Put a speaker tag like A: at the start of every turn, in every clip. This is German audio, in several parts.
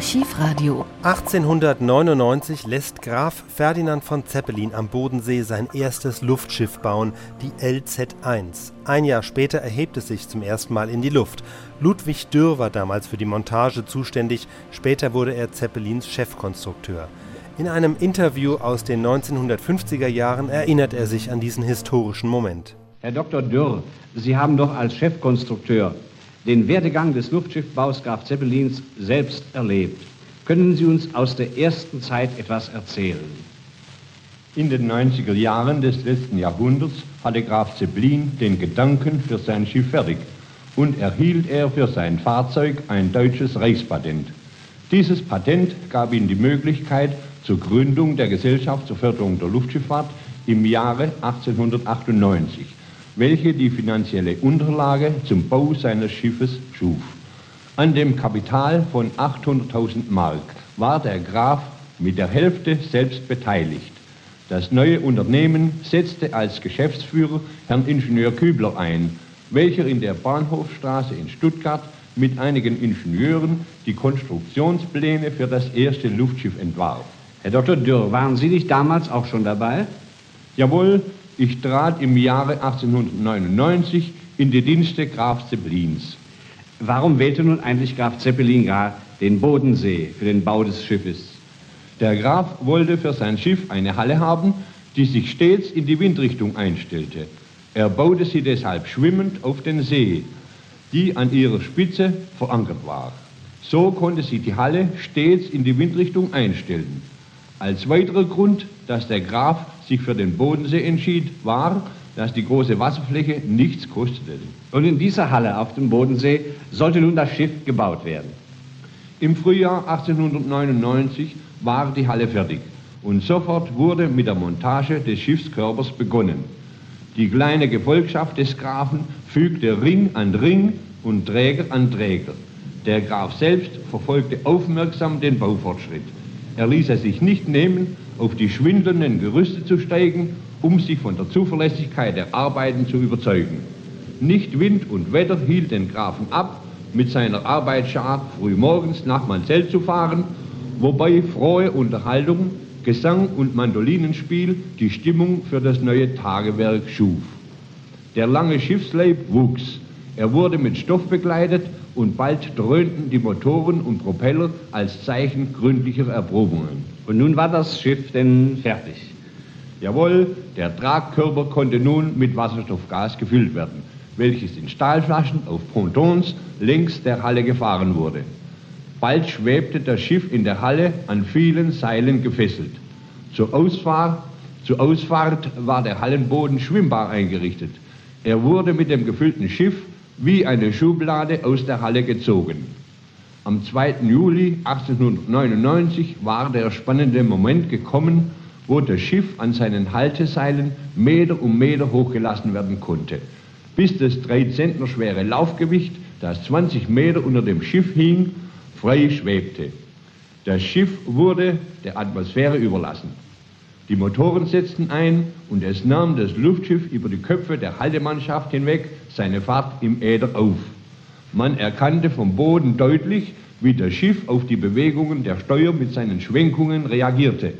A: Archivradio.
B: 1899 lässt Graf Ferdinand von Zeppelin am Bodensee sein erstes Luftschiff bauen, die LZ-1. Ein Jahr später erhebt es sich zum ersten Mal in die Luft. Ludwig Dürr war damals für die Montage zuständig, später wurde er Zeppelins Chefkonstrukteur. In einem Interview aus den 1950er Jahren erinnert er sich an diesen historischen Moment.
C: Herr Dr. Dürr, Sie haben doch als Chefkonstrukteur den Werdegang des Luftschiffbaus Graf Zeppelins selbst erlebt. Können Sie uns aus der ersten Zeit etwas erzählen?
D: In den 90er Jahren des letzten Jahrhunderts hatte Graf Zeppelin den Gedanken für sein Schiff fertig und erhielt er für sein Fahrzeug ein deutsches Reichspatent. Dieses Patent gab ihm die Möglichkeit zur Gründung der Gesellschaft zur Förderung der Luftschifffahrt im Jahre 1898 welche die finanzielle Unterlage zum Bau seines Schiffes schuf. An dem Kapital von 800.000 Mark war der Graf mit der Hälfte selbst beteiligt. Das neue Unternehmen setzte als Geschäftsführer Herrn Ingenieur Kübler ein, welcher in der Bahnhofstraße in Stuttgart mit einigen Ingenieuren die Konstruktionspläne für das erste Luftschiff entwarf.
C: Herr Dr. Dürr, waren Sie nicht damals auch schon dabei?
D: Jawohl, ich trat im Jahre 1899 in die Dienste Graf Zeppelins.
C: Warum wählte nun eigentlich Graf Zeppelin gar den Bodensee für den Bau des Schiffes?
D: Der Graf wollte für sein Schiff eine Halle haben, die sich stets in die Windrichtung einstellte. Er baute sie deshalb schwimmend auf den See, die an ihrer Spitze verankert war. So konnte sich die Halle stets in die Windrichtung einstellen. Als weiterer Grund, dass der Graf sich für den Bodensee entschied, war, dass die große Wasserfläche nichts kostete.
C: Und in dieser Halle auf dem Bodensee sollte nun das Schiff gebaut werden.
D: Im Frühjahr 1899 war die Halle fertig und sofort wurde mit der Montage des Schiffskörpers begonnen. Die kleine Gefolgschaft des Grafen fügte Ring an Ring und Träger an Träger. Der Graf selbst verfolgte aufmerksam den Baufortschritt. Er ließ es sich nicht nehmen, auf die schwindelnden Gerüste zu steigen, um sich von der Zuverlässigkeit der Arbeiten zu überzeugen. Nicht Wind und Wetter hielt den Grafen ab, mit seiner Arbeitsschar frühmorgens nach Manzell zu fahren, wobei frohe Unterhaltung, Gesang und Mandolinenspiel die Stimmung für das neue Tagewerk schuf. Der lange Schiffsleib wuchs. Er wurde mit Stoff begleitet und bald dröhnten die Motoren und Propeller als Zeichen gründlicher Erprobungen.
C: Und nun war das Schiff denn fertig?
D: Jawohl, der Tragkörper konnte nun mit Wasserstoffgas gefüllt werden, welches in Stahlflaschen auf Pontons längs der Halle gefahren wurde. Bald schwebte das Schiff in der Halle an vielen Seilen gefesselt. Zur Ausfahrt, zur Ausfahrt war der Hallenboden schwimmbar eingerichtet. Er wurde mit dem gefüllten Schiff wie eine Schublade aus der Halle gezogen. Am 2. Juli 1899 war der spannende Moment gekommen, wo das Schiff an seinen Halteseilen Meter um Meter hochgelassen werden konnte, bis das drei Zentner schwere Laufgewicht, das 20 Meter unter dem Schiff hing, frei schwebte. Das Schiff wurde der Atmosphäre überlassen. Die Motoren setzten ein und es nahm das Luftschiff über die Köpfe der Haltemannschaft hinweg seine Fahrt im Äther auf. Man erkannte vom Boden deutlich, wie das Schiff auf die Bewegungen der Steuer mit seinen Schwenkungen reagierte.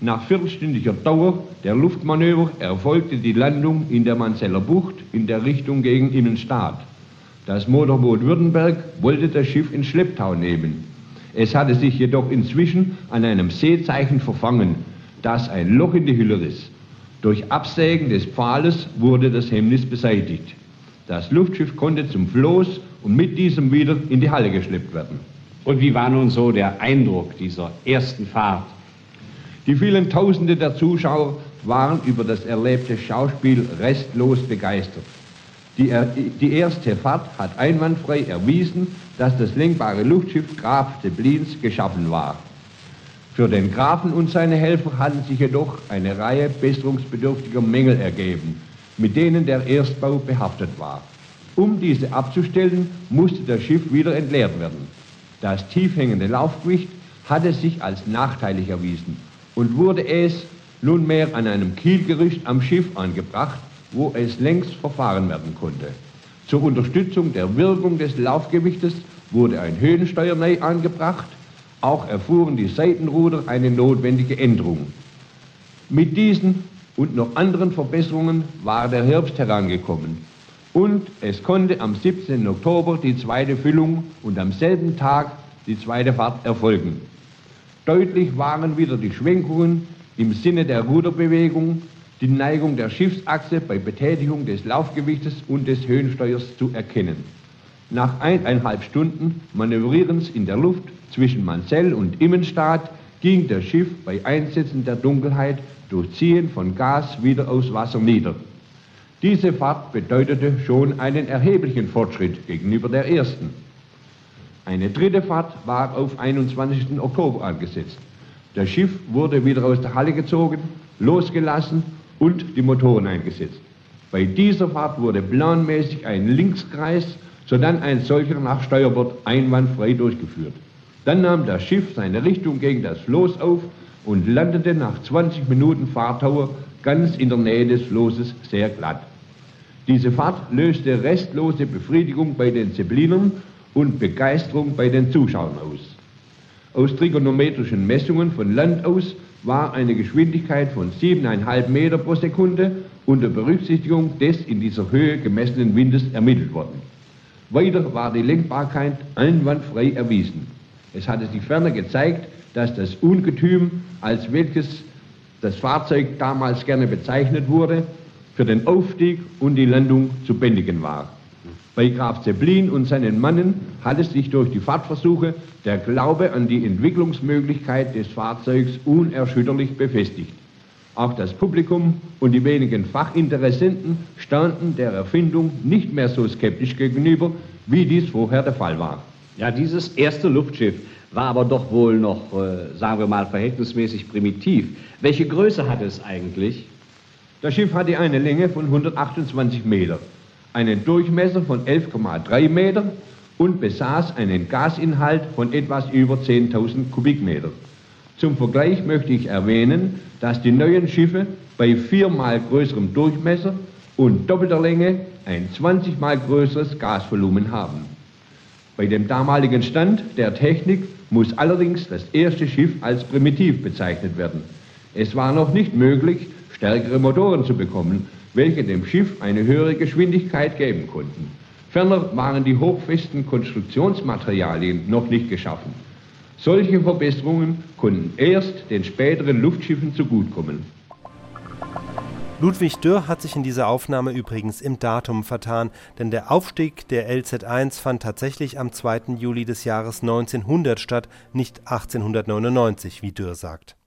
D: Nach viertelstündiger Dauer der Luftmanöver erfolgte die Landung in der Manzeller Bucht in der Richtung gegen Innenstadt. Das Motorboot Württemberg wollte das Schiff in Schlepptau nehmen. Es hatte sich jedoch inzwischen an einem Seezeichen verfangen, das ein Loch in die Hülle riss. Durch Absägen des Pfahles wurde das Hemmnis beseitigt. Das Luftschiff konnte zum Floß und mit diesem wieder in die Halle geschleppt werden.
C: Und wie war nun so der Eindruck dieser ersten Fahrt?
D: Die vielen Tausende der Zuschauer waren über das erlebte Schauspiel restlos begeistert. Die, die erste Fahrt hat einwandfrei erwiesen, dass das lenkbare Luftschiff Graf de Blins geschaffen war. Für den Grafen und seine Helfer hatten sich jedoch eine Reihe besserungsbedürftiger Mängel ergeben, mit denen der Erstbau behaftet war. Um diese abzustellen, musste das Schiff wieder entleert werden. Das tiefhängende Laufgewicht hatte sich als nachteilig erwiesen und wurde es nunmehr an einem Kielgerüst am Schiff angebracht, wo es längst verfahren werden konnte. Zur Unterstützung der Wirkung des Laufgewichtes wurde ein Höhensteuer neu angebracht, Auch erfuhren die Seitenruder eine notwendige Änderung. Mit diesen und noch anderen Verbesserungen war der Herbst herangekommen. Und es konnte am 17. Oktober die zweite Füllung und am selben Tag die zweite Fahrt erfolgen. Deutlich waren wieder die Schwenkungen im Sinne der Ruderbewegung, die Neigung der Schiffsachse bei Betätigung des Laufgewichtes und des Höhensteuers zu erkennen. Nach eineinhalb Stunden Manövrierens in der Luft zwischen Mansell und Immenstadt ging das Schiff bei Einsetzen der Dunkelheit durch Ziehen von Gas wieder aus Wasser nieder. Diese Fahrt bedeutete schon einen erheblichen Fortschritt gegenüber der ersten. Eine dritte Fahrt war auf 21. Oktober angesetzt. Das Schiff wurde wieder aus der Halle gezogen, losgelassen und die Motoren eingesetzt. Bei dieser Fahrt wurde planmäßig ein Linkskreis, sodann ein solcher nach Steuerbord einwandfrei durchgeführt. Dann nahm das Schiff seine Richtung gegen das Floß auf und landete nach 20 Minuten Fahrtauer ganz in der Nähe des Flosses sehr glatt. Diese Fahrt löste restlose Befriedigung bei den Zeppelinern und Begeisterung bei den Zuschauern aus. Aus trigonometrischen Messungen von Land aus war eine Geschwindigkeit von 7,5 Meter pro Sekunde unter Berücksichtigung des in dieser Höhe gemessenen Windes ermittelt worden. Weiter war die Lenkbarkeit einwandfrei erwiesen. Es hatte sich ferner gezeigt, dass das Ungetüm, als welches das Fahrzeug damals gerne bezeichnet wurde, für den Aufstieg und die Landung zu bändigen war. Bei Graf Zeppelin und seinen Mannen hat es sich durch die Fahrtversuche der Glaube an die Entwicklungsmöglichkeit des Fahrzeugs unerschütterlich befestigt. Auch das Publikum und die wenigen Fachinteressenten standen der Erfindung nicht mehr so skeptisch gegenüber, wie dies vorher der Fall war.
C: Ja, dieses erste Luftschiff war aber doch wohl noch, äh, sagen wir mal, verhältnismäßig primitiv. Welche Größe hatte es eigentlich?
D: Das Schiff hatte eine Länge von 128 Meter einen Durchmesser von 11,3 Meter und besaß einen Gasinhalt von etwas über 10.000 Kubikmeter. Zum Vergleich möchte ich erwähnen, dass die neuen Schiffe bei viermal größerem Durchmesser und doppelter Länge ein 20 mal größeres Gasvolumen haben. Bei dem damaligen Stand der Technik muss allerdings das erste Schiff als primitiv bezeichnet werden. Es war noch nicht möglich, stärkere Motoren zu bekommen, welche dem Schiff eine höhere Geschwindigkeit geben konnten. Ferner waren die hochfesten Konstruktionsmaterialien noch nicht geschaffen. Solche Verbesserungen konnten erst den späteren Luftschiffen zugutekommen.
B: Ludwig Dürr hat sich in dieser Aufnahme übrigens im Datum vertan, denn der Aufstieg der LZ1 fand tatsächlich am 2. Juli des Jahres 1900 statt, nicht 1899, wie Dürr sagt.